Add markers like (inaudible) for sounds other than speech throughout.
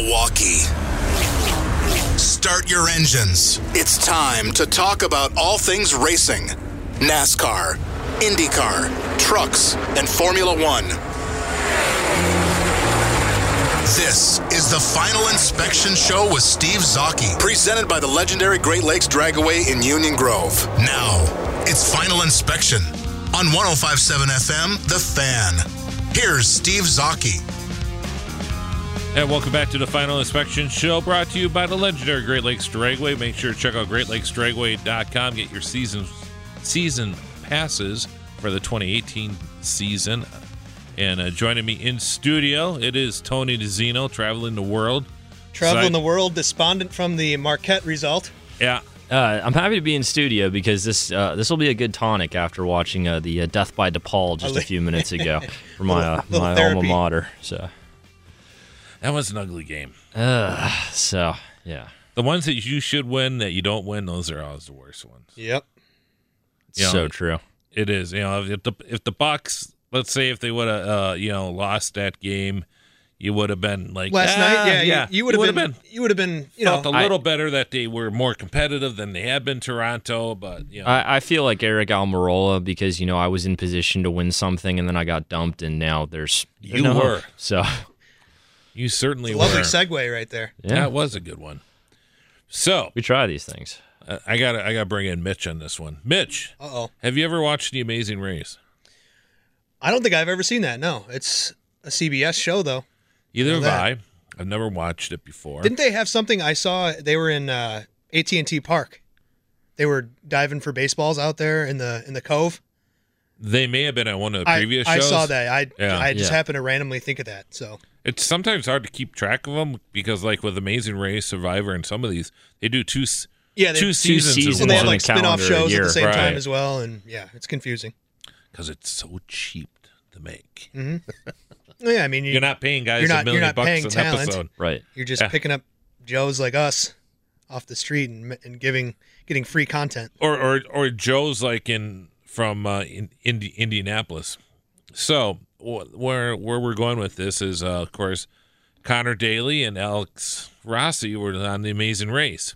Milwaukee. Start your engines. It's time to talk about all things racing NASCAR, IndyCar, trucks, and Formula One. This is the Final Inspection Show with Steve Zocchi, presented by the legendary Great Lakes Dragaway in Union Grove. Now, it's Final Inspection on 1057 FM, The Fan. Here's Steve Zocchi. And welcome back to the Final Inspection Show, brought to you by the legendary Great Lakes Dragway. Make sure to check out GreatLakesDragway.com. Get your season season passes for the 2018 season. And uh, joining me in studio, it is Tony DiZinno, traveling the world. Traveling Side- the world, despondent from the Marquette result. Yeah, Uh, I'm happy to be in studio because this uh, this will be a good tonic after watching uh, the uh, Death by DePaul just a (laughs) few minutes ago (laughs) for my uh, my therapy. alma mater. So that was an ugly game. so yeah, The ones that you should win that you don't win, those are always the worst ones. Yep. You know, so true. It is. You know, if the if the Bucks, let's say, if they would have, uh, you know, lost that game, you would have been like Last "Ah, night, yeah, yeah, you, you would have been, been you would have been, you know, felt a little better that they were more competitive than they had been Toronto, but you know, I, I feel like Eric Almirola because you know I was in position to win something and then I got dumped and now there's, there's You no hope. were. (laughs) so you certainly lovely were. segue right there. yeah That was a good one. So we try these things. uh, I got I got to bring in Mitch on this one. Mitch, Uh oh. have you ever watched The Amazing Race? I don't think I've ever seen that. No, it's a CBS show though. Either have. I. I've never watched it before. Didn't they have something? I saw they were in uh, AT and T Park. They were diving for baseballs out there in the in the cove. They may have been at one of the I, previous I shows. saw that. I Yeah. I just Yeah. happened to randomly think of that. So It's sometimes hard to keep track of them because, like with Amazing Race, Survivor, and some of these, they do two s- yeah, they, two seasons. seasons well, they have in like spin off calendar shows at year. the same time as well, and yeah, it's confusing. because it's so cheap to make. Mm-hmm. (laughs) Yeah, I mean, you, You're not paying guys You're not- a million you're not bucks paying an talent. episode. Right. You're just Yeah. picking up Joes like us off the street and, and giving getting free content. or or or Joe's like in from uh, in, Indi- Indianapolis. So wh- where where we're going with this is, uh, of course, Connor Daly and Alex Rossi were on the Amazing Race,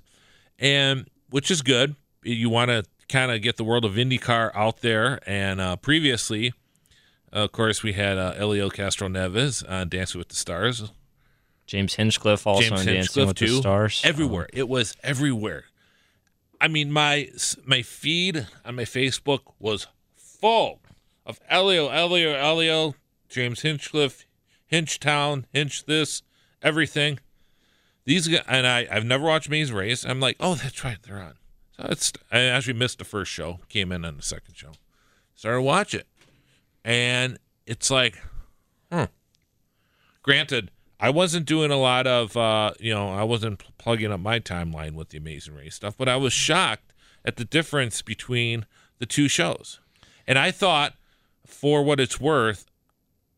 and which is good. You want to kind of get the world of IndyCar out there, and uh, previously. Of course, we had uh, Elio Castroneves on Dancing with the Stars. James Hinchcliffe also James on Dancing with too. the Stars. Everywhere. It was everywhere. I mean, my my feed on my Facebook was full of Elio, Elio, Elio, James Hinchcliffe, Hinchtown, Hinch this, everything. These and I, I've never watched Maze Race. I'm like, oh, that's right, they're on. So it's I actually missed the first show, came in on the second show, started watch it, and it's like, hmm. Granted, I wasn't doing a lot of, uh, you know, I wasn't pl- plugging up my timeline with the Amazing Race stuff, but I was shocked at the difference between the two shows. And I thought, for what it's worth,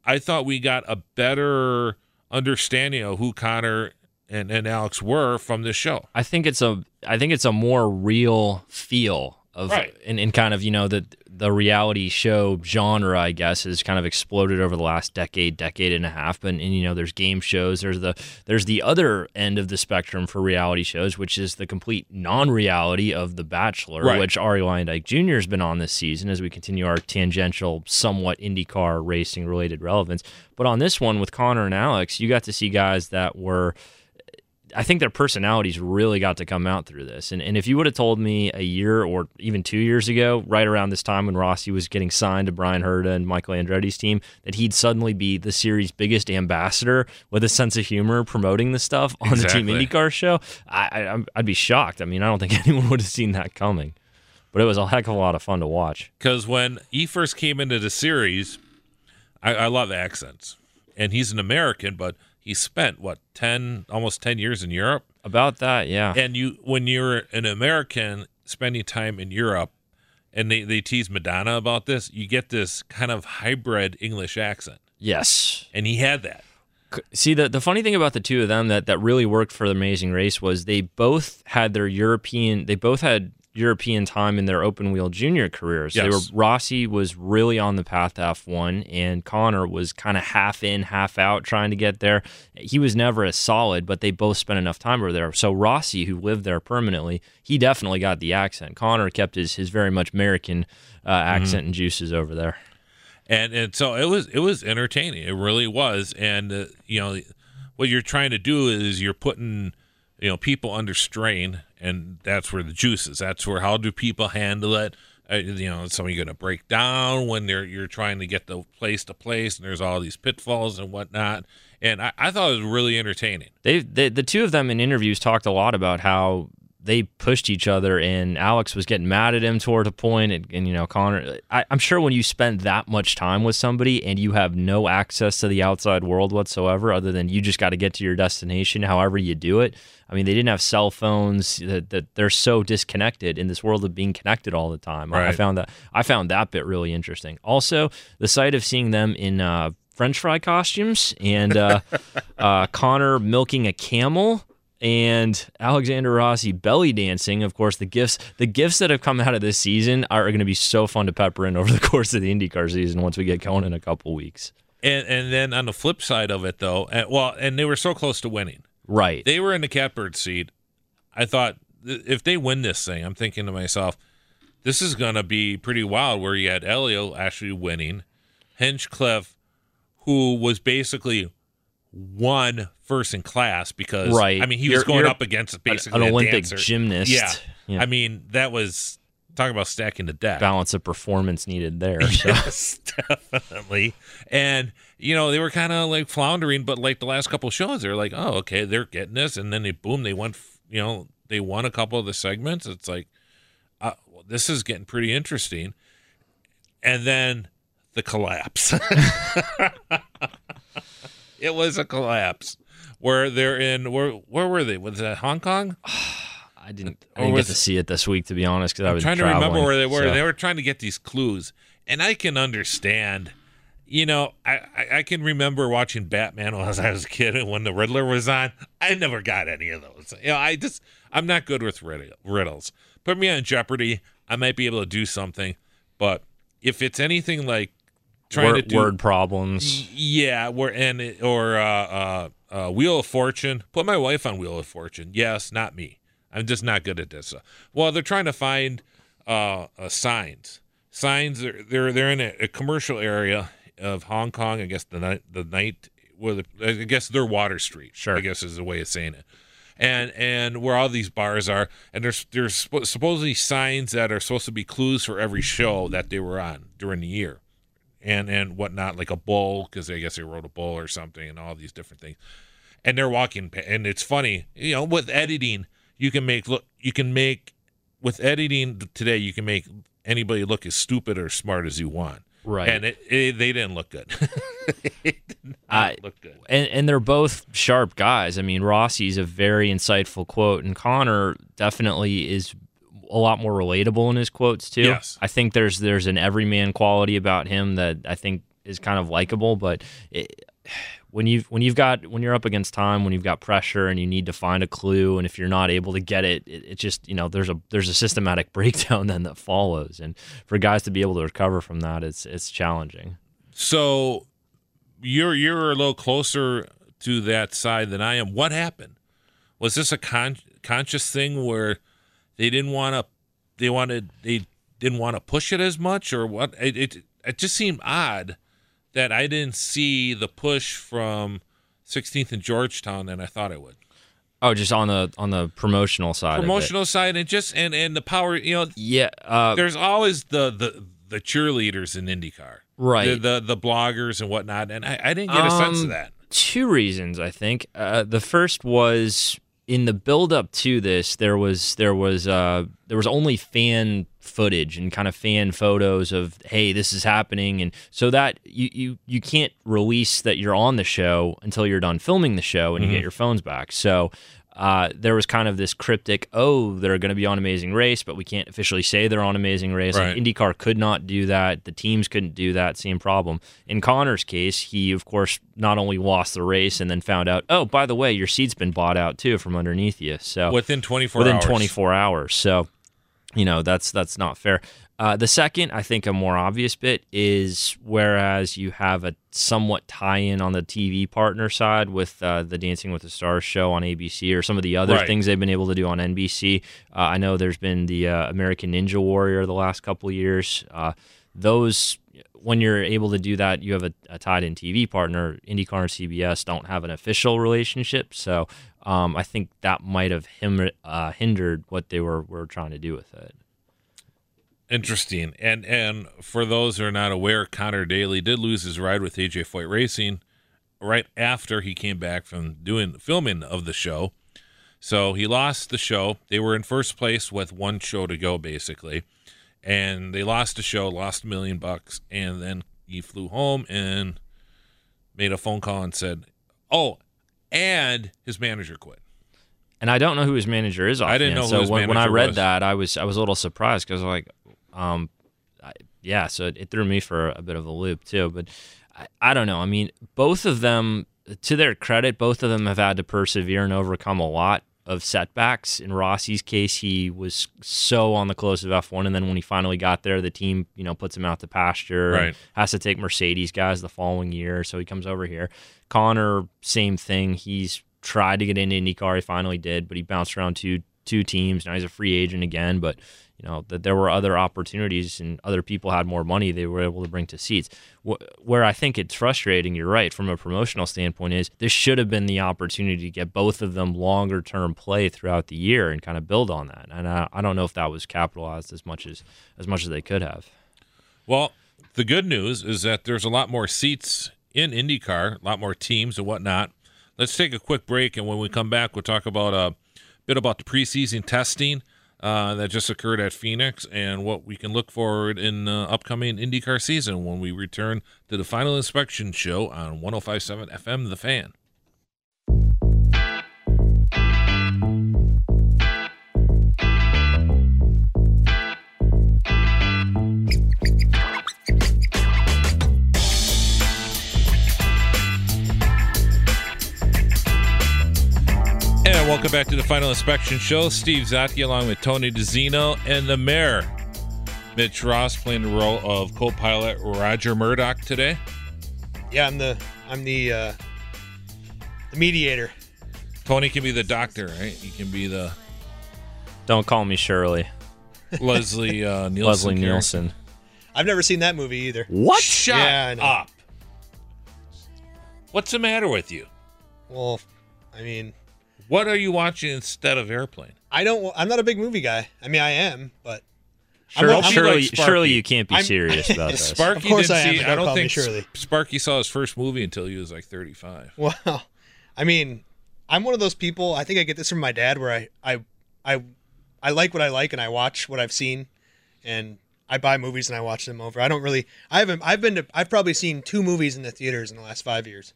I thought we got a better understanding of who Connor and, and Alex were from this show. I think it's a I think it's a more real feel of Right. and, and kind of you know the the reality show genre I guess has kind of exploded over the last decade decade and a half but and you know there's game shows there's the there's the other end of the spectrum for reality shows which is the complete non-reality of The Bachelor Right. which Arie Luyendyk Jr. has been on this season as we continue our tangential somewhat IndyCar racing related relevance but on this one with Connor and Alex you got to see guys that were I think their personalities really got to come out through this. And, and if you would have told me a year or even two years ago, right around this time when Rossi was getting signed to Bryan Herta and Michael Andretti's team, that he'd suddenly be the series' biggest ambassador with a sense of humor promoting the stuff on the Team Exactly. IndyCar show, I, I, I'd be shocked. I mean, I don't think (laughs) anyone would have seen that coming. But it was a heck of a lot of fun to watch. Because when he first came into the series, I, I love accents. and he's an American, but he spent what ten, almost ten years in Europe. About that, yeah. And you, when you're an American spending time in Europe, and they, they tease Madonna about this, you get this kind of hybrid English accent. yes. And he had that. See the the funny thing about the two of them that that really worked for the Amazing Race was they both had their European they both had European time in their open wheel junior careers. They were Rossi was really on the path to F1 and Connor was kind of half in, half out trying to get there. He was never as solid, but they both spent enough time over there. So Rossi, who lived there permanently, he definitely got the accent. Connor kept his his very much American uh, accent and juices over there. and and so it was it was entertaining it really was and uh, you know what you're trying to do is you're putting you know people under strain and that's where the juice is. That's where how do people handle it? Uh, you know is somebody going to break down when they're you're trying to get the place to place and there's all these pitfalls and whatnot. And I, I thought it was really entertaining. They, they the two of them in interviews talked a lot about how they pushed each other and Alex was getting mad at him toward a point and, and you know Connor I, I'm sure when you spend that much time with somebody and you have no access to the outside world whatsoever other than you just got to get to your destination however you do it I mean they didn't have cell phones that, that they're so disconnected in this world of being connected all the time. I- I found that I found that bit really interesting. Also the sight of seeing them in uh, French fry costumes and uh, (laughs) uh, Connor milking a camel and Alexander Rossi belly dancing. Of course, the gifts the gifts that have come out of this season are going to be so fun to pepper in (laughs) over the course of the IndyCar season once we get going in a couple weeks. and and then on the flip side of it though and, well and they were so close to winning Right. they were in the catbird seat. I thought th- if they win this thing, I'm thinking to myself, this is going to be pretty wild. Where you had Elio actually winning, Hinchcliffe, who was basically one first in class because Right. I mean he You're- was going up against basically an Olympic dancer. gymnast. Yeah. Yeah. I mean that was talking about stacking the deck. balance of performance needed there. (laughs) So. Yes, definitely. And you know they were kind of like floundering, but like the last couple shows, they're like, oh, okay, they're getting this, and then they boom, they won. You know, they won a couple of the segments. It's like, uh, well, this is getting pretty interesting. And then the collapse. (laughs) it was a collapse where they're in where where were they? Was that Hong Kong? (sighs) I didn't I didn't was- get to see it this week to be honest because I was trying to remember where they were. so- They were trying to get these clues, and I can understand. You know, I, I I can remember watching Batman when I was a kid, and when the Riddler was on, I never got any of those. You know, I just I'm not good with riddles. Put me on Jeopardy, I might be able to do something, but if it's anything like trying word, to do word problems. yeah, we're and it- or uh, uh, uh, Wheel of Fortune. Put my wife on Wheel of Fortune. Yes, not me. I'm just not good at this. Well, they're trying to find uh, uh, signs. Signs. They're they're, they're in a, a commercial area of Hong Kong. I guess the night the night where the, I guess their Water Street. Sure. I guess is the way of saying it. And and where all these bars are, and there's there's supposedly signs that are supposed to be clues for every show that they were on during the year and and whatnot, like a bull, because I guess they wrote a bull or something, and all these different things. And they're walking, and it's funny, you know, with editing, you can make look, you can make with editing today, you can make anybody look as stupid or smart as you want, Right. And it, it they didn't look good. (laughs) it did not I- look good. and and they're both sharp guys. I mean, Rossi's a very insightful quote, and Connor definitely is a lot more relatable in his quotes too. Yes. I think there's there's an everyman quality about him that I think is kind of likable, but. It, when you've when you've got when you're up against time, when you've got pressure, and you need to find a clue, and if you're not able to get it, it, it just you know there's a there's a systematic (laughs) breakdown then that follows, and for guys to be able to recover from that, it's it's challenging. So you're you're a little closer to that side than I am. What happened? Was this a con- conscious thing where they didn't want to they wanted they didn't want to push it as much or what? It, it it just seemed odd that I didn't see the push from 16th and Georgetown than I thought I would. Oh, just on the on the promotional side. of it. Promotional side and just and and the power, you know, Yeah, uh, there's always the the the cheerleaders in IndyCar. Right. The, the the bloggers and whatnot, and I, I didn't get a sense of Um, that. two reasons I think. Uh, the first was in the build up to this, there was there was uh, there was only fan footage and kind of fan photos of hey this is happening. And so that you you you can't release that you're on the show until you're done filming the show and you get your phones back. So uh, there was kind of this cryptic, oh, they're going to be on Amazing Race, but we can't officially say they're on Amazing Race. Like, IndyCar could not do that. The teams couldn't do that. Same problem. In Connor's case, he, of course, not only lost the race and then found out, oh, by the way, your seat's been bought out too from underneath you. So Within 24 within hours. 24 hours. So, you know, that's that's not fair. Uh, the second, I think, a more obvious bit is whereas you have a somewhat tie-in on the TV partner side with uh, the Dancing with the Stars show on ABC or some of the other Right. things they've been able to do on NBC. Uh, I know there's been the uh, American Ninja Warrior the last couple of years. Uh, those when you're able to do that, you have a, a tied-in TV partner. IndyCar and CBS don't have an official relationship, so um, I think that might have him, uh, hindered what they were were trying to do with it. Interesting. And and for those who are not aware, Connor Daly did lose his ride with AJ Foyt Racing right after he came back from doing filming of the show. So he lost the show. They were in first place with one show to go, basically, and they lost the show, lost a million bucks, and then he flew home and made a phone call and said, "Oh, and his manager quit." And I don't know who his manager is. I didn't offhand. know who So when, when I read was. that, I was I was a little surprised because I was like, um, I, yeah. So it, it threw me for a bit of a loop too. But I, I don't know. I mean, both of them, to their credit, both of them have had to persevere and overcome a lot of setbacks. In Rossi's case, he was so on the close of F1, and then when he finally got there, the team, you know, puts him out to pasture. Right. Has to take Mercedes guys the following year, so he comes over here. Connor, same thing. He's tried to get into IndyCar. He finally did, but he bounced around two two teams. Now he's a free agent again, but you know that there were other opportunities and other people had more money they were able to bring to seats. Where I think it's frustrating, you're right, from a promotional standpoint, is this should have been the opportunity to get both of them longer term play throughout the year and kind of build on that. And I, I don't know if that was capitalized as much as as much as they could have. Well, the good news is that there's a lot more seats in IndyCar, a lot more teams and whatnot. Let's take a quick break, and when we come back, we'll talk about a bit about the preseason testing uh, that just occurred at Phoenix and what we can look forward in uh, upcoming IndyCar season when we return to the final inspection show on 105.7 FM The Fan. Welcome back to the Final Inspection Show. Steve Zocchi along with Tony DiZinno and the mayor, Mitch Ross, playing the role of co-pilot Roger Murdock today. Yeah, I'm the I'm the uh, the mediator. Tony can be the doctor, right? He can be the Don't call me Shirley. Leslie uh, (laughs) Nielsen. Leslie character. Nielsen. I've never seen that movie either. What? Shut Yeah, up. What's the matter with you? Well, I mean, What are you watching instead of Airplane? I don't. I'm not a big movie guy. I mean, I am, but I'm Surely, I'm surely, like surely you can't be I'm- serious about (laughs) this. Sparky Of course didn't I am, see. but I don't don't think Shirley. Sp- Sparky saw his first movie until he was like 35. (laughs) Well, I mean, I'm one of those people. I think I get this from my dad, where I, I, I, I like what I like, and I watch what I've seen, and I buy movies and I watch them over. I don't really. I haven't. I've been to. I've probably seen two movies in the theaters in the last five years.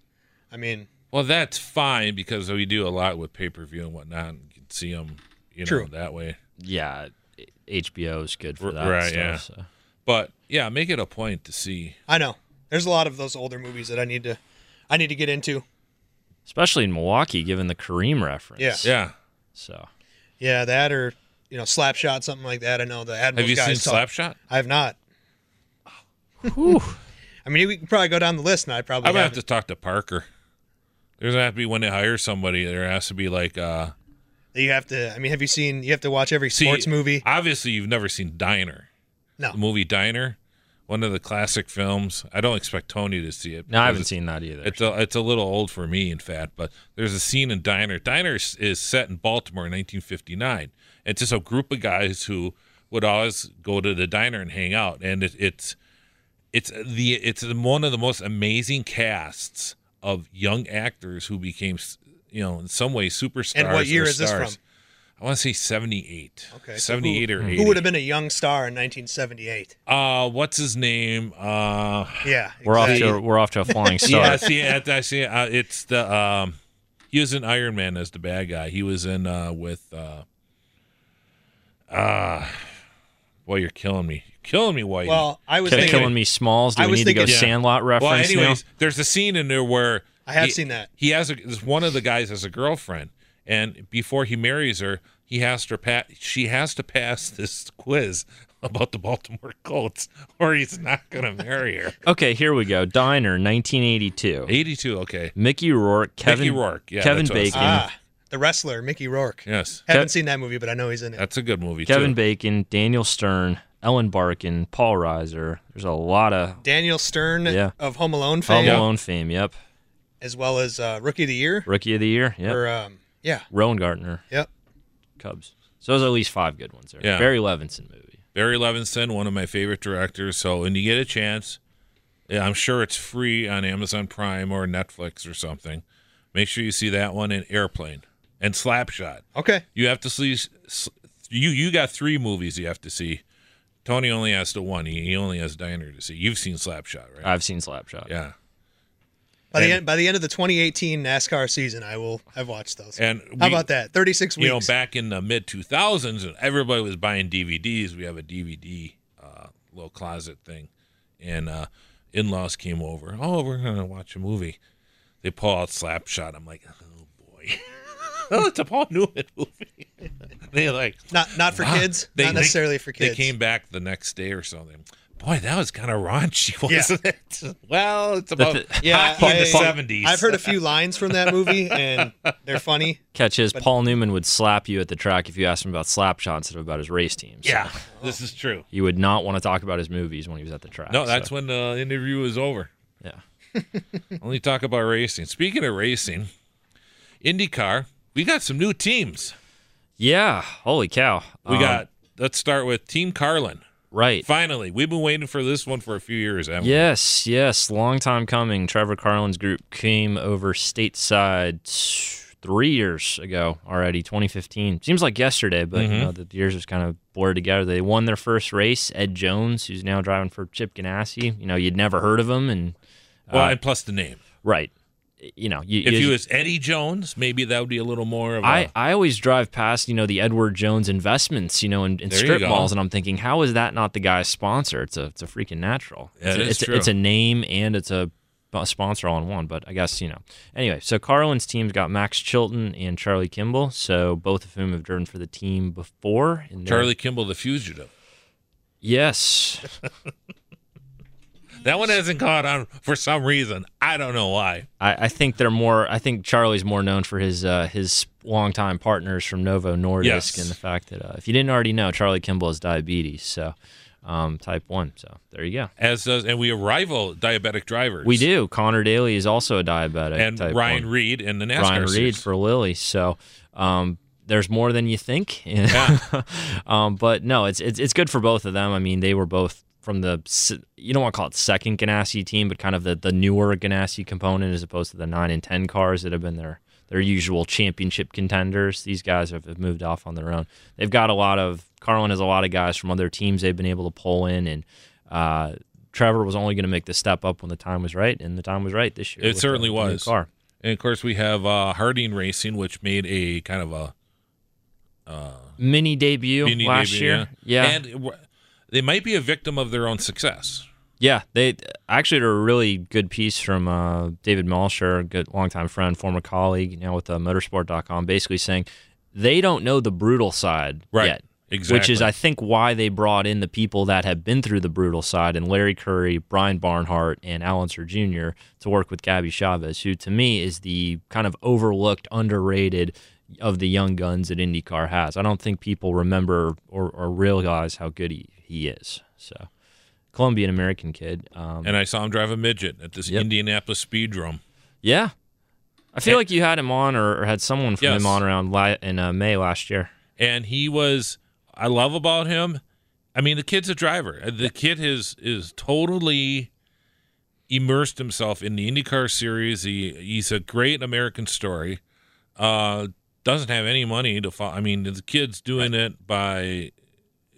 I mean, Well, that's fine because we do a lot with pay per view and whatnot. And you can see them, you know, True. that way. yeah, HBO is good for that. right, stuff, yeah. so. But yeah, make it a point to see. I know there's a lot of those older movies that I need to, I need to get into. Especially in Milwaukee, given the Kareem reference. Yeah. Yeah. So Yeah, that or you know, Slapshot, something like that. I know the Admirals Have you seen talk- Slapshot? I have not. (laughs) I mean, we can probably go down the list, and I probably I'm gonna have to talk to Parker. There's gonna have to be when they hire somebody. There has to be like uh You have to. I mean, have you seen? You have to watch every see, sports movie. Obviously, you've never seen Diner. No. The movie Diner, one of the classic films. I don't expect Tony to see it. no, I haven't seen that either. It's a, it's a little old for me, in fact, but there's a scene in Diner. Diner is, is set in Baltimore in 1959. It's just a group of guys who would always go to the diner and hang out, and it, it's it's the it's one of the most amazing casts of young actors who became, you know, in some way superstars. And what year or is this stars. from? I want to say 78. Okay, so 78 who, or 80. Who would have been a young star in 1978? Uh, what's his name? Uh, Yeah, We're off to we're off to a flying (laughs) yeah, start. see, I, I see. Uh, it's the um, he was in Iron Man as the bad guy. He was in uh with uh, uh boy, you're killing me, you're killing me, Whitey. Well, I was Kill- thinking. Killing me smalls. Do I we was need to go thinking- Yeah. Sandlot well, reference anyways, now? there's a scene in there where I have he- seen that. He has a one of the guys has a girlfriend, and before he marries her, he has to pa- she has to pass this quiz about the Baltimore Colts, or he's not gonna marry her. (laughs) Okay, here we go. Diner, 1982. 82, okay. Mickey Rourke, Kevin Mickey Rourke, yeah, Kevin that's what I was Bacon, Ah, the wrestler Mickey Rourke. Yes, Haven't seen that movie, but I know he's in it. that's a good movie Kevin too. Bacon, Daniel Stern, Ellen Barkin, Paul Reiser. There's a lot of Daniel Stern Yeah. of Home Alone fame. Home fame, Alone fame. Yep. as well as uh, Rookie of the Year. Rookie of the Year. Yep. Or um, yeah, Rowengartner, yep. Cubs. So there's at least five good ones there. Yeah. Barry Levinson movie. Barry Levinson, one of my favorite directors. So when you get a chance, yeah, I'm sure it's free on Amazon Prime or Netflix or something. Make sure you see that one in Airplane and Slapshot. Okay. You have to see you. You got three movies you have to see. Tony only has the one. He, he only has Diner to see. You've seen Slapshot, right? I've seen Slapshot. yeah. By the And- end, by the end of the 2018 NASCAR season, I will have watched those. And How we- about that? 36 weeks. You know, back in the mid 2000s, and everybody was buying DVDs. We have a DVD uh, little closet thing, and uh, in-laws came over. Oh, we're gonna watch a movie. They pull out Slapshot. I'm like, oh boy, (laughs) oh, it's a Paul Newman movie. (laughs) they like not not for Ah, kids. they- not they- necessarily for kids. They came back the next day or something. Boy, that was kind of raunchy, wasn't it? (laughs) Well, it's about th- (laughs) Yeah, hockey in the seventies. I've heard a few lines from that movie, and they're funny. Catch is Paul Newman would slap you at the track if you asked him about Slapshot instead of about his race teams. Yeah, this is true. You would not want to talk about his movies when he was at the track. No, that's so, when the interview was over. yeah. Only talk about racing. Speaking of racing, IndyCar, we got some new teams. Yeah. Holy cow. We Um, got. Let's start with Team Carlin. right. Finally, we've been waiting for this one for a few years. Haven't we? Yes, yes, long time coming. Trevor Carlin's group came over stateside three years ago already, 2015. Seems like yesterday, but Mm-hmm. you know the years just kind of blurred together. They won their first race. Ed Jones, who's now driving for Chip Ganassi, you know you'd never heard of him, and Well, uh, and plus the name. right, you know you, If you, was Eddie Jones, maybe that would be a little more of a. I, I always drive past, you know, the Edward Jones investments, you know, in, in strip malls, and I'm thinking, how is that not the guy's sponsor? It's a it's a freaking natural. Yeah, it's, it a, it's, a, it's a name and it's a, sponsor all in one. But I guess you know. Anyway, so Carlin's team's got Max Chilton and Charlie Kimball, so both of whom have driven for the team before. Charlie Kimball, the fugitive. yes, (laughs) That one hasn't caught on for some reason. I don't know why. I, I think they're more. I think Charlie's more known for his uh, his longtime partners from Novo Nordisk Yes. and the fact that uh, if you didn't already know, Charlie Kimball has diabetes, so um, type one. So there you go. As does, and we have rival diabetic drivers. We do. Connor Daly is also a diabetic. and Ryan one. Reed in the NASCAR Ryan Reed series. for Lilly. So um, there's more than you think. Yeah. (laughs) um, but no, it's, it's it's good for both of them. I mean, they were both from the you don't want to call it second Ganassi team, but kind of the the newer Ganassi component as opposed to the nine and ten cars that have been their their usual championship contenders. These guys have, have moved off on their own. They've got a lot of Carlin has a lot of guys from other teams they've been able to pull in and. Uh, Trevor was only going to make the step up when the time was right, and the time was right this year. It certainly the was. Car. And of course, we have uh, Harding Racing, which made a kind of a mini debut mini last debut, year. Yeah, and it wa- they might be a victim of their own success. yeah. They actually did a really good piece from uh, David Malsher, a good longtime friend, former colleague, now with uh, Motorsport.com, basically saying they don't know the brutal side Right. yet. Which is, I think, why they brought in the people that have been through the brutal side, and Larry Curry, Brian Barnhart, and Al Unser Jr. to work with Gabby Chaves, who to me is the kind of overlooked, underrated of the young guns that IndyCar has. I don't think people remember or, or realize how good he, he is. So, Colombian American kid. Um, And I saw him drive a midget at this Yep. Indianapolis Speedrome. yeah. I feel And- like you had him on or, or had someone from Yes. him on around li- in uh, May last year. and he was I love about him. I mean, the kid's a driver. Uh, The kid is is totally immersed himself in the IndyCar series. He he's a great American story. Uh, doesn't have any money to follow. I mean, the kid's doing it by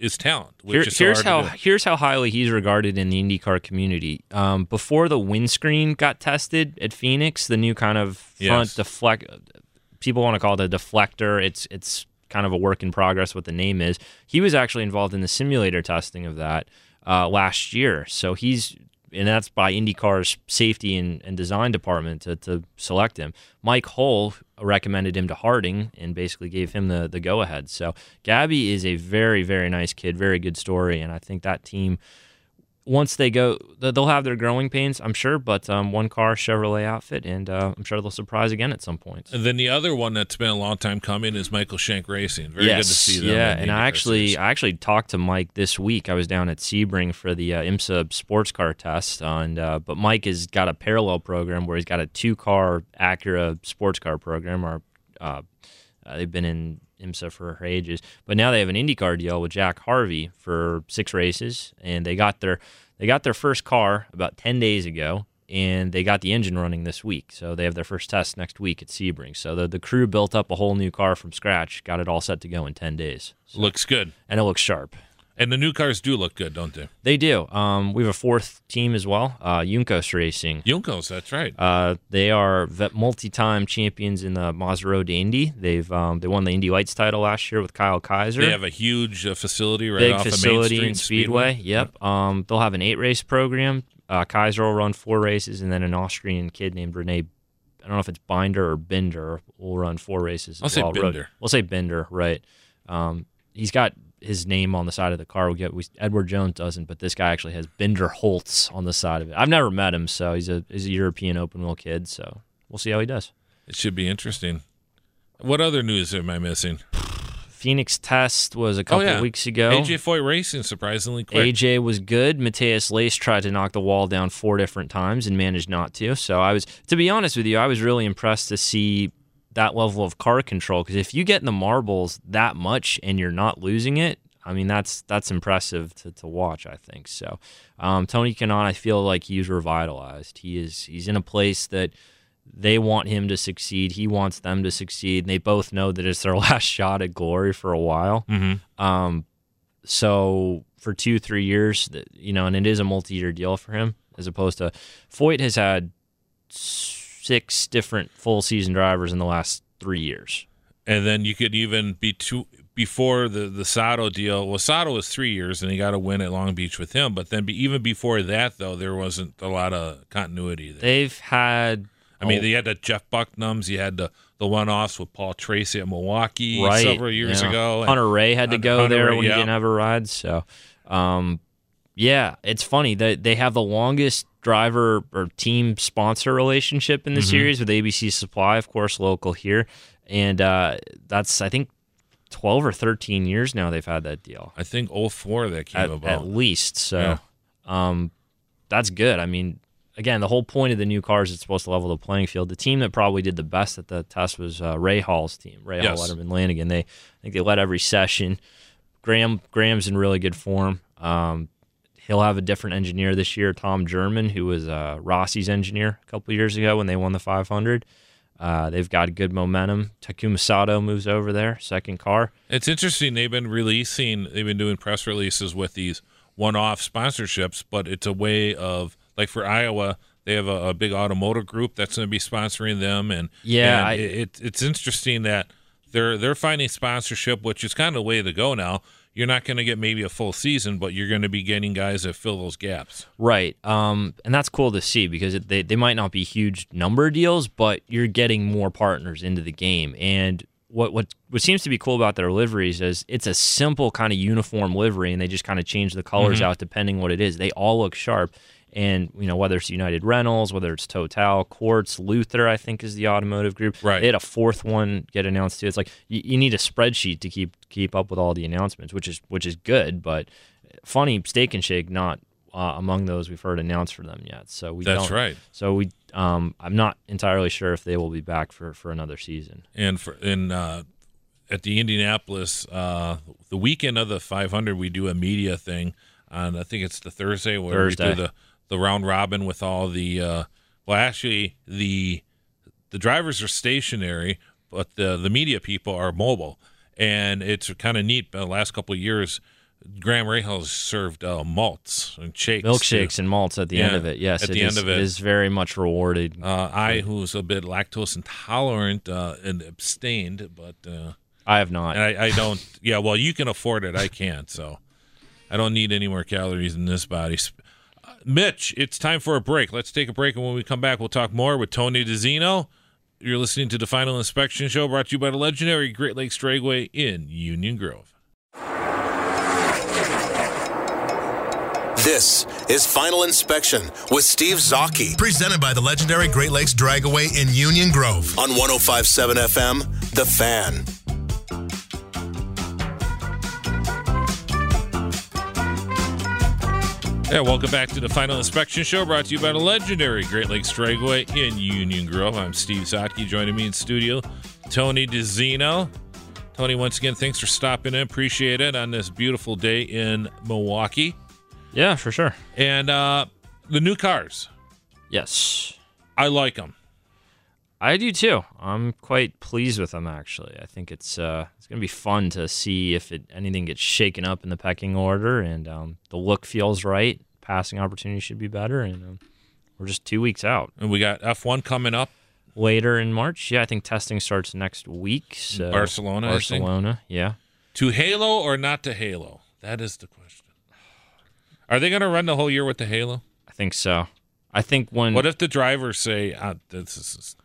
his talent, which Here- is so here's how here's how highly he's regarded in the IndyCar community. Um, before the windscreen got tested at Phoenix, the new kind of front Yes. deflect, people want to call it a deflector. It's it's kind of a work in progress. What the name is, he was actually involved in the simulator testing of that uh, last year. So he's and that's by IndyCar's safety and, and design department to, to select him. Mike Hull recommended him to Harding and basically gave him the, the go ahead. So Gabby is a very, very nice kid, very good story. And I think that team, once they go, they'll have their growing pains, I'm sure, but um, one car Chevrolet outfit, and uh, I'm sure they'll surprise again at some point. And then the other one that's been a long time coming is Michael Shank Racing. Very yes, good to see them. Yeah, and I actually. I actually talked to Mike this week. I was down at Sebring for the uh, IMSA sports car test, and uh, but Mike has got a parallel program where he's got a two-car Acura sports car program. Or uh, uh, they've been in IMSA for ages, but now they have an IndyCar deal with Jack Harvey for six races, and they got their they got their first car about ten days ago. And they got the engine running this week, so they have their first test next week at Sebring. So the, the crew built up a whole new car from scratch, got it all set to go in ten days. So- looks good. and it looks sharp. And the new cars do look good, don't they? They do. Um, we have a fourth team as well, uh, Juncos Racing. Juncos, that's right. Uh, they are multi-time champions in the to Indy. They've um, they won the Indy Lights title last year with Kyle Kaiser. They have a huge uh, facility right big off facility of Main and Street Speedway. Yep. Um, they'll have an eight-race program. Uh, Kaiser will run four races, and then an Austrian kid named Rene I don't know if it's Binder or Binder will run four races. I'll as say well. Road- We'll say Binder, right? Um, he's got his name on the side of the car. We get we, Edward Jones doesn't, but this guy actually has Binderholz on the side of it. I've never met him, so he's a he's a European open wheel kid. So we'll see how he does. It should be interesting. What other news am I missing? Phoenix test was a oh, couple oh, yeah. weeks ago. AJ Foyt Racing, surprisingly quick. AJ was good. Matheus Leist tried to knock the wall down four different times and managed not to. So I was, to be honest with you, I was really impressed to see that level of car control. Because if you get in the marbles that much and you're not losing it, I mean that's that's impressive to, to watch. I think so. Um, Tony Kanaan, I feel like he's revitalized. He is he's in a place that they want him to succeed. He wants them to succeed. And they both know that it's their (laughs) last shot at glory for a while. Mm-hmm. Um, so for two, three years, th- you know, and it is a multi-year deal for him, as opposed to Foyt has had six different full season drivers in the last three years. And then you could even be two before the the Sato deal. Well, Sato was three years, and he got a win at Long Beach with him. But then, be, even before that, though, there wasn't a lot of continuity there. They've had, I mean, oh, you had the Jeff Bucknums, you had the the one offs with Paul Tracy at Milwaukee right several years yeah. ago. Hunter-Reay had to go Hunter there Ray, when yeah. he didn't have a ride. So, um, yeah, it's funny that they have the longest driver or team sponsor relationship in the Mm-hmm. series with ABC Supply, of course, local here, and uh, that's I think twelve or thirteen years now they've had that deal I think all 04 that came at, about. at least. So, Yeah. um, that's good. I mean. Again, the whole point of the new cars is it's supposed to level the playing field. The team that probably did the best at the test was uh, Rahal's team, Ray Yes. Hall, Letterman, Lanigan. They, I think they led every session. Graham Graham's in really good form. Um, he'll have a different engineer this year, Tom German, who was uh, Rossi's engineer a couple years ago when they won the 500. Uh, they've got good momentum. Takuma Sato moves over there, second car. It's interesting. They've been releasing, they've been doing press releases with these one off sponsorships, but it's a way of, like for Iowa, they have a, a big automotive group that's going to be sponsoring them. And Yeah, and I- it, it, it's interesting that they're they're finding sponsorship, which is kind of the way to go now. You're not going to get maybe a full season, but you're going to be getting guys that fill those gaps. Right. Um, and that's cool to see because it, they, they might not be huge number deals, but you're getting more partners into the game. And what, what, what seems to be cool about their liveries is it's a simple kind of uniform livery, and they just kind of change the colors out depending what it is. They all look sharp. And, you know, whether it's United Rentals, whether it's Total, Quartz, Luther, I think is the automotive group. Right. They had a fourth one get announced too. It's like you, you need a spreadsheet to keep keep up with all the announcements, which is which is good, but funny steak and shake not uh, among those we've heard announced for them yet. So we That's right. So we um, I'm not entirely sure if they will be back for, for another season. and for in uh, at the Indianapolis uh, the weekend of the 500 we do a media thing on I think it's the Thursday where Thursday. we do the the round robin with all the uh, well actually the the drivers are stationary but the the media people are mobile, and it's kind of neat. The last couple of years, Graham Rahal served uh, malts and shakes, Milkshakes and malts at the end of it. Yes, at it the is- end of it. it is very much rewarded. Uh, I, who's a bit lactose intolerant uh, and abstained, but uh, I have not. and I, I don't. Yeah, well, you can afford it. I can't, so I don't need any more calories in this body. Sp- uh, Mitch, it's time for a break. Let's take a break, and when we come back, we'll talk more with Tony DiZinno. You're listening to the Final Inspection Show, brought to you by the legendary Great Lakes Dragway in Union Grove. This is Final Inspection with Steve Zocchi. Presented by the legendary Great Lakes Dragaway in Union Grove on 1057 FM, The Fan. Yeah, welcome back to the Final Inspection Show, brought to you by the legendary Great Lakes Dragway in Union Grove. I'm Steve Zocchi, joining me in studio, Tony DiZinno. Tony, once again, thanks for stopping in. Appreciate it on this beautiful day in Milwaukee. yeah, for sure. And uh, the new cars, Yes, I like them. I do too. I'm quite pleased with them actually. I think it's uh, it's gonna be fun to see if it, anything gets shaken up in the pecking order, and um, the look feels right. Passing opportunity should be better, and um, we're just two weeks out. And we got F1 coming up. Later in March, yeah, I think testing starts next week. So Barcelona, I think. Barcelona, yeah. To Halo or not to Halo? That is the question. Are they going to run the whole year with the Halo? I think so. I think when What if the drivers say, ah, this is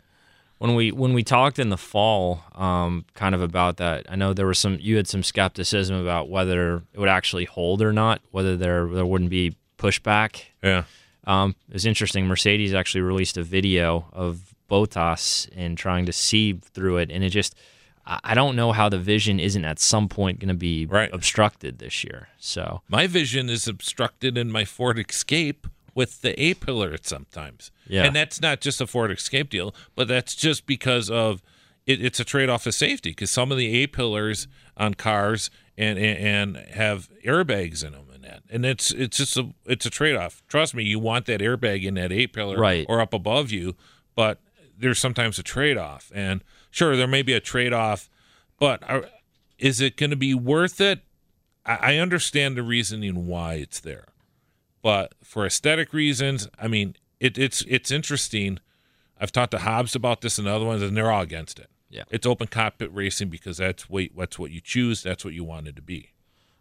when we when we talked in the fall, um, kind of about that. I know there was some you had some skepticism about whether it would actually hold or not, whether there there wouldn't be pushback. yeah. Um, it was interesting. Mercedes actually released a video of Bottas and trying to see through it, and it just I I don't know how the vision isn't at some point going to be Right. obstructed this year. So My vision is obstructed in my Ford Escape with the A pillar at sometimes. Yeah. And that's not just a Ford Escape deal, but that's just because of it, it's a trade off of safety because some of the A pillars on cars and, and and have airbags in them and that. And it's it's just a it's a trade off. Trust me, you want that airbag in that A pillar Right. or up above you, but there's sometimes a trade off. And sure, there may be a trade off, but are, is it going to be worth it? I, I understand the reasoning why it's there, but for aesthetic reasons, I mean, it, it's it's interesting. I've talked to Hobbs about this and other ones, and they're all against it. Yeah. it's open cockpit racing because that's what that's what you choose. That's what you wanted to be.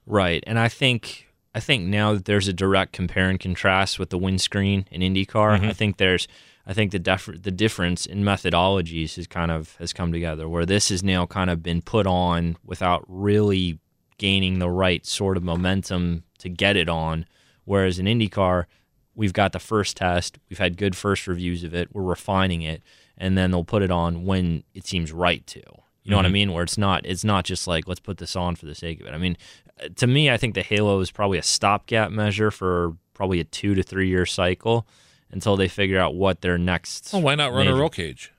Right, and I think I think now that there's a direct compare and contrast with the windscreen in IndyCar, I mm-hmm. think there's I think the def- the difference in methodologies has kind of has come together where this has now kind of been put on without really gaining the right sort of momentum to get it on, whereas in IndyCar we've got the first test, we've had good first reviews of it, we're refining it, and then they'll put it on when it seems right to. You know what I mm-hmm. mean? Where it's not it's not just like let's put this on for the sake of it. I mean, to me, I think the Halo is probably a stopgap measure for probably a two to three year cycle until they figure out what their next. Well, why not run a roll cage?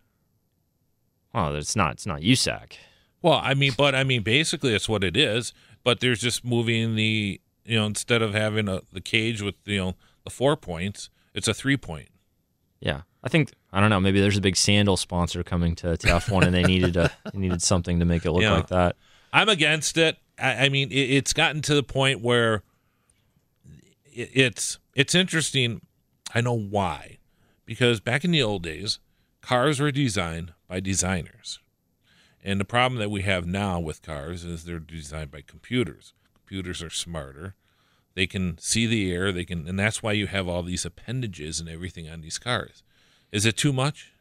Well, it's not. It's not USAC. Well, I mean, but I mean, basically, that's what it is. But there's just moving the you know instead of having a the cage with you know the four points, it's a three point. Yeah, I think I don't know. Maybe there's a big sandal sponsor coming to, to F1, and they needed a (laughs) they needed something to make it look Yeah. like that. I'm against it. I, I mean, it, it's gotten to the point where it, it's it's interesting. I know why, because back in the old days, cars were designed by designers, and the problem that we have now with cars is they're designed by computers. Computers are smarter. They can see the air. They can, and that's why you have all these appendages and everything on these cars. Is it too much?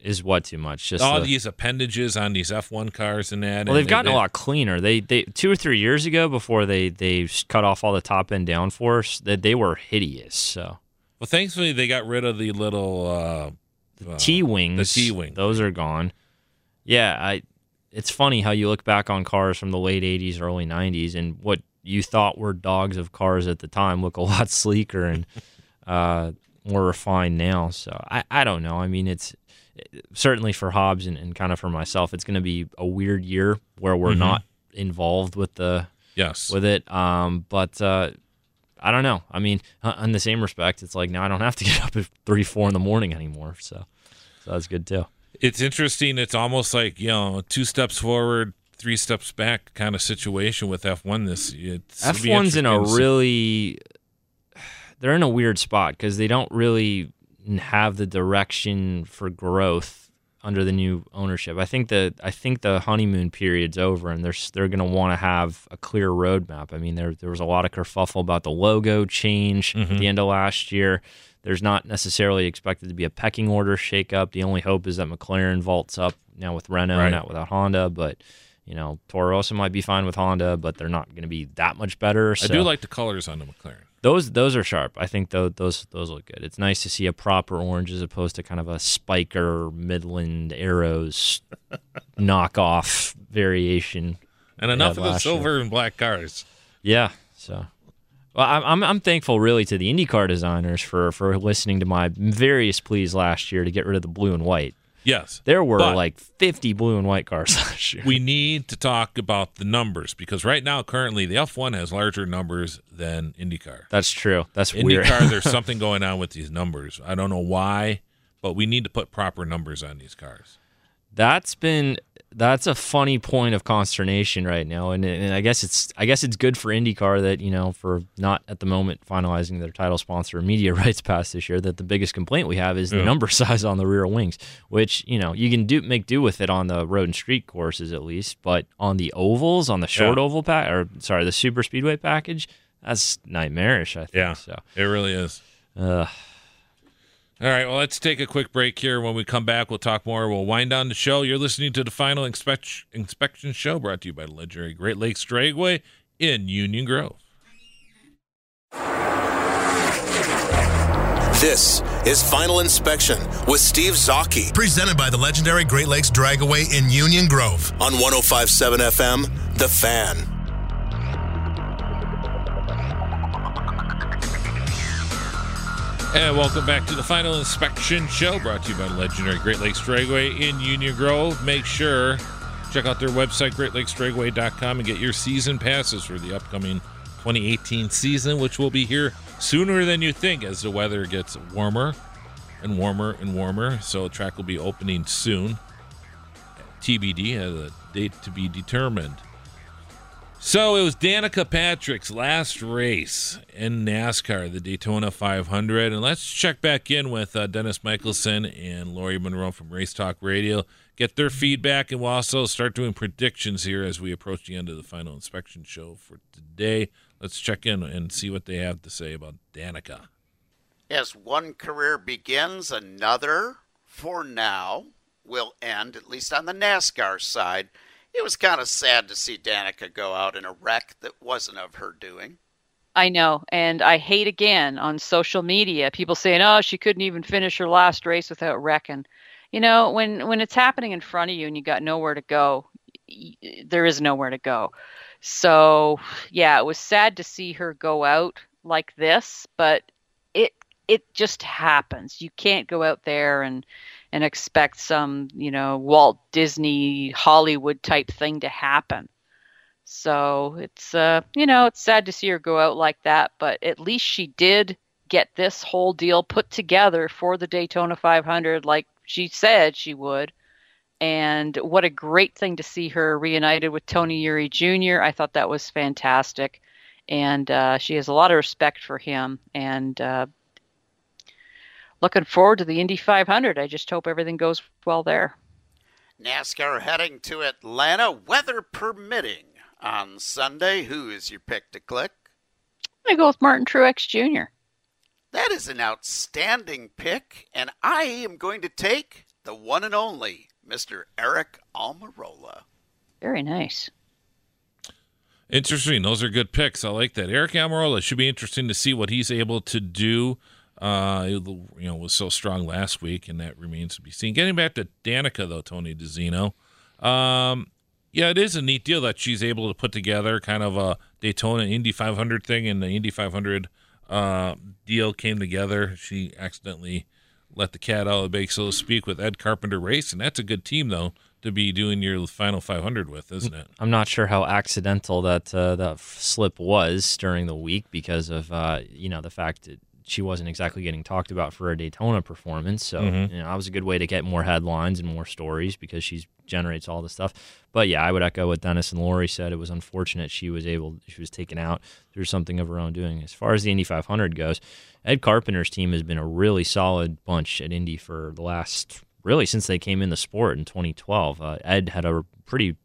Is what too much? Just all the- these appendages on these F1 cars and that. Well, and they've gotten they- a lot cleaner. They they two or three years ago, before they they cut off all the top end downforce, that they were hideous. So Well, thankfully they got rid of the little. Uh, uh, T wings, the T-wing. those are gone. Yeah, I. It's funny how you look back on cars from the late '80s, early '90s, and what you thought were dogs of cars at the time look a (laughs) lot sleeker and uh, more refined now. So I, I don't know. I mean, it's certainly for Hobbs and, and kind of for myself, it's going to be a weird year where we're Mhm. not involved with the yes. with it. Um, but uh, I don't know. I mean, uh, in the same respect, it's like now I don't have to get up at three, four in the morning anymore. So, so that's good too. It's interesting. It's almost like you know, two steps forward, three steps back kind of situation with F1 this. It's F1's in a interesting to see. really they're in a weird spot because they don't really have the direction for growth under the new ownership. I think the I think the honeymoon period's over, and they're they're going to want to have a clear roadmap. I mean, there there was a lot of kerfuffle about the logo change at mm-hmm. the end of last year. There's not necessarily expected to be a pecking order shakeup. The only hope is that McLaren vaults up now with Renault, Right. not without Honda. But you know, Toro Rosso might be fine with Honda, but they're not going to be that much better. I do like the colors on the McLaren. those those are sharp. I think those those those look good. It's nice to see a proper orange as opposed to kind of a Spyker Midland arrows (laughs) knockoff variation. And enough of the last year. silver and black cars. Yeah. So, well, I'm I'm, I'm thankful really to the IndyCar designers for for listening to my various pleas last year to get rid of the blue and white. Yes. There were like 50 blue and white cars (laughs) last year. we need to talk about the numbers because right now, currently, the F1 has larger numbers than IndyCar. That's true. That's weird. IndyCar, (laughs) there's something going on with these numbers. I don't know why, but we need to put proper numbers on these cars. That's been that's a funny point of consternation right now, and, and I guess it's I guess it's good for IndyCar that you know for not at the moment finalizing their title sponsor media (laughs) rights pass this year that the biggest complaint we have is the number (laughs) size on the rear wings, which you know you can do make do with it on the road and street courses at least, but on the ovals on the short Yeah. oval pack or sorry the super speedway package that's nightmarish. I think Yeah, so. it really is. Uh, All right, well, let's take a quick break here. When we come back, we'll talk more. We'll wind down the show. You're listening to the final inspect- inspection show brought to you by the legendary Great Lakes Dragway in Union Grove. This is Final Inspection with Steve Zocchi. Presented by the legendary Great Lakes Dragway in Union Grove on 1057 FM, The Fan. And welcome back to the final inspection show brought to you by legendary Great Lakes Dragway in Union Grove. Make sure check out their website greatlakesdragway.com and get your season passes for the upcoming 2018 season, which will be here sooner than you think as the weather gets warmer and warmer and warmer. So the track will be opening soon. TBD has a date to be determined. So it was Danica Patrick's last race in NASCAR, the Daytona 500. And let's check back in with uh, Dennis Michelson and Lori Monroe from Race Talk Radio, get their feedback, and we'll also start doing predictions here as we approach the end of the final inspection show for today. Let's check in and see what they have to say about Danica. As one career begins, another, for now, will end, at least on the NASCAR side. It was kind of sad to see Danica go out in a wreck that wasn't of her doing. I know, and I hate again on social media people saying, "Oh, she couldn't even finish her last race without wrecking." You know, when when it's happening in front of you and you got nowhere to go, there is nowhere to go. So, yeah, it was sad to see her go out like this, but it it just happens. You can't go out there and and expect some, you know, Walt Disney Hollywood type thing to happen. So it's uh you know it's sad to see her go out like that, but at least she did get this whole deal put together for the Daytona 500, like she said she would. And what a great thing to see her reunited with Tony Eury Jr. I thought that was fantastic, and uh, she has a lot of respect for him. And uh, looking forward to the Indy 500. I just hope everything goes well there. NASCAR heading to Atlanta, weather permitting, on Sunday. Who is your pick to click? I'm gonna go with Martin Truex Jr. That is an outstanding pick, and I am going to take the one and only Mr. Eric Almirola. Very nice. Interesting. Those are good picks. I like that. Eric Almirola should be interesting to see what he's able to do. Uh, you know, was so strong last week, and that remains to be seen. Getting back to Danica, though, Tony DiZinno. Um, yeah, it is a neat deal that she's able to put together kind of a Daytona Indy 500 thing, and the Indy 500 uh, deal came together. She accidentally let the cat out of the bag, so to speak, with Ed Carpenter Race, and that's a good team, though, to be doing your final 500 with, isn't it? I'm not sure how accidental that uh, that slip was during the week because of uh, you know the fact that she wasn't exactly getting talked about for a Daytona performance. So Mhm. you know, that was a good way to get more headlines and more stories because she generates all the stuff. But yeah, I would echo what Dennis and Lori said. It was unfortunate she was able she was taken out through something of her own doing. As far as the Indy 500 goes, Ed Carpenter's team has been a really solid bunch at Indy for the last really since they came in the sport in 2012. Uh, Ed had a pretty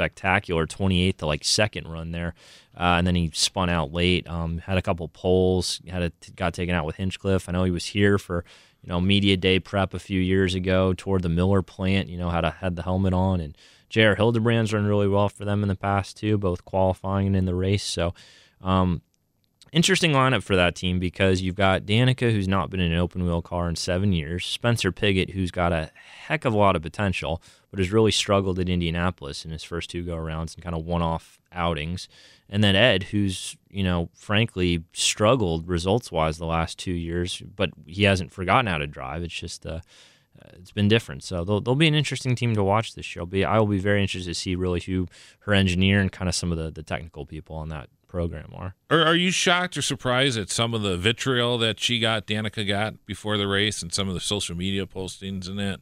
spectacular 28th to like second run there, uh, and then he spun out late. Um, had a couple poles, had a, got taken out with Hinchcliffe. I know he was here for you know media day prep a few years ago toward the Miller plant. You know had a, had the helmet on, and J.R. Hildebrand's run really well for them in the past too, both qualifying and in the race. So. Um, interesting lineup for that team because you've got Danica, who's not been in an open wheel car in seven years, Spencer Pigot, who's got a heck of a lot of potential, but has really struggled at Indianapolis in his first two go rounds and kind of one off outings. And then Ed, who's, you know, frankly struggled results wise the last two years, but he hasn't forgotten how to drive. It's just, uh, it's been different. So they'll, they'll be an interesting team to watch this year. I'll be, I will be very interested to see really who her engineer and kind of some of the, the technical people on that program are. Are, are you shocked or surprised at some of the vitriol that she got, Danica got before the race, and some of the social media postings and that?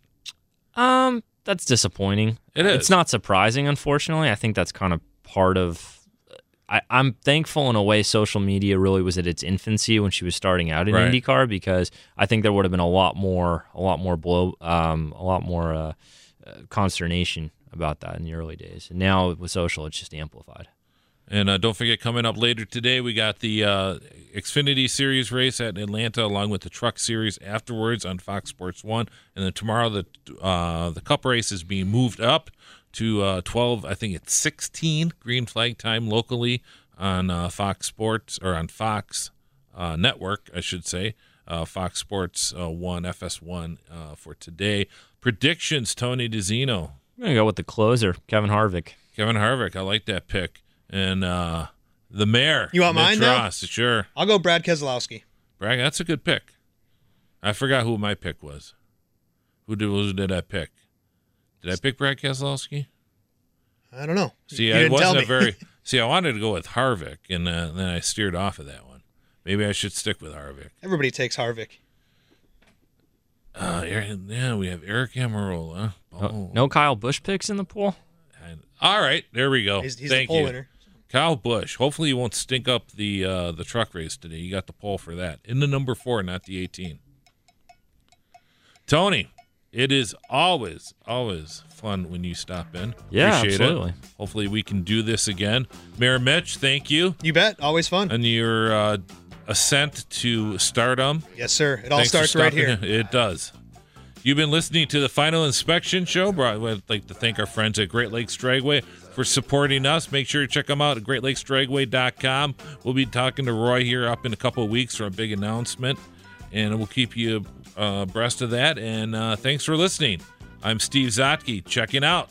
Um, that's disappointing. It is. It's not surprising, unfortunately. I think that's kind of part of. I, I'm thankful in a way. Social media really was at its infancy when she was starting out in Right. IndyCar because I think there would have been a lot more, a lot more blow, um, a lot more uh, uh, consternation about that in the early days. And now with social, it's just amplified. And uh, don't forget, coming up later today, we got the uh, Xfinity Series race at Atlanta, along with the Truck Series afterwards on Fox Sports One. And then tomorrow, the uh, the Cup race is being moved up to uh, twelve. I think it's sixteen green flag time locally on uh, Fox Sports or on Fox uh, Network, I should say. Uh, Fox Sports uh, One, FS1 uh, for today. Predictions: Tony DiZinno, I'm gonna go with the closer, Kevin Harvick. Kevin Harvick. I like that pick. And uh, the mayor. You want Mitch mine now? Ross, Sure. I'll go Brad Keselowski. Brad, that's a good pick. I forgot who my pick was. Who did, who did I pick? Did I pick Brad Keselowski? I don't know. See, You I didn't tell wasn't a me. very. (laughs) see, I wanted to go with Harvick, and uh, then I steered off of that one. Maybe I should stick with Harvick. Everybody takes Harvick. Uh, Eric- yeah, we have Eric Almirola. No, Oh, no Kyle Busch picks in the pool. and- all right, there we go. He's, he's Thank the pole you. winner. Kyle Busch. Hopefully, he won't stink up the uh, the truck race today. You got the pole for that in the number four, not the eighteen. Tony, it is always always fun when you stop in. Yeah, Appreciate absolutely. It. Hopefully, we can do this again. Mayor Mitch, thank you, You bet. Always fun. and your uh, ascent to stardom. yes, sir. It all Thanks starts right here. in. It does. You've been listening to the Final Inspection Show. I'd like to thank our friends at Great Lakes Dragway for supporting us. Make sure you check them out at greatlakesdragway.com. We'll be talking to Roy here up in a couple of weeks for a big announcement, and we'll keep you abreast of that. And uh, thanks for listening. I'm Steve Zocchi, checking out.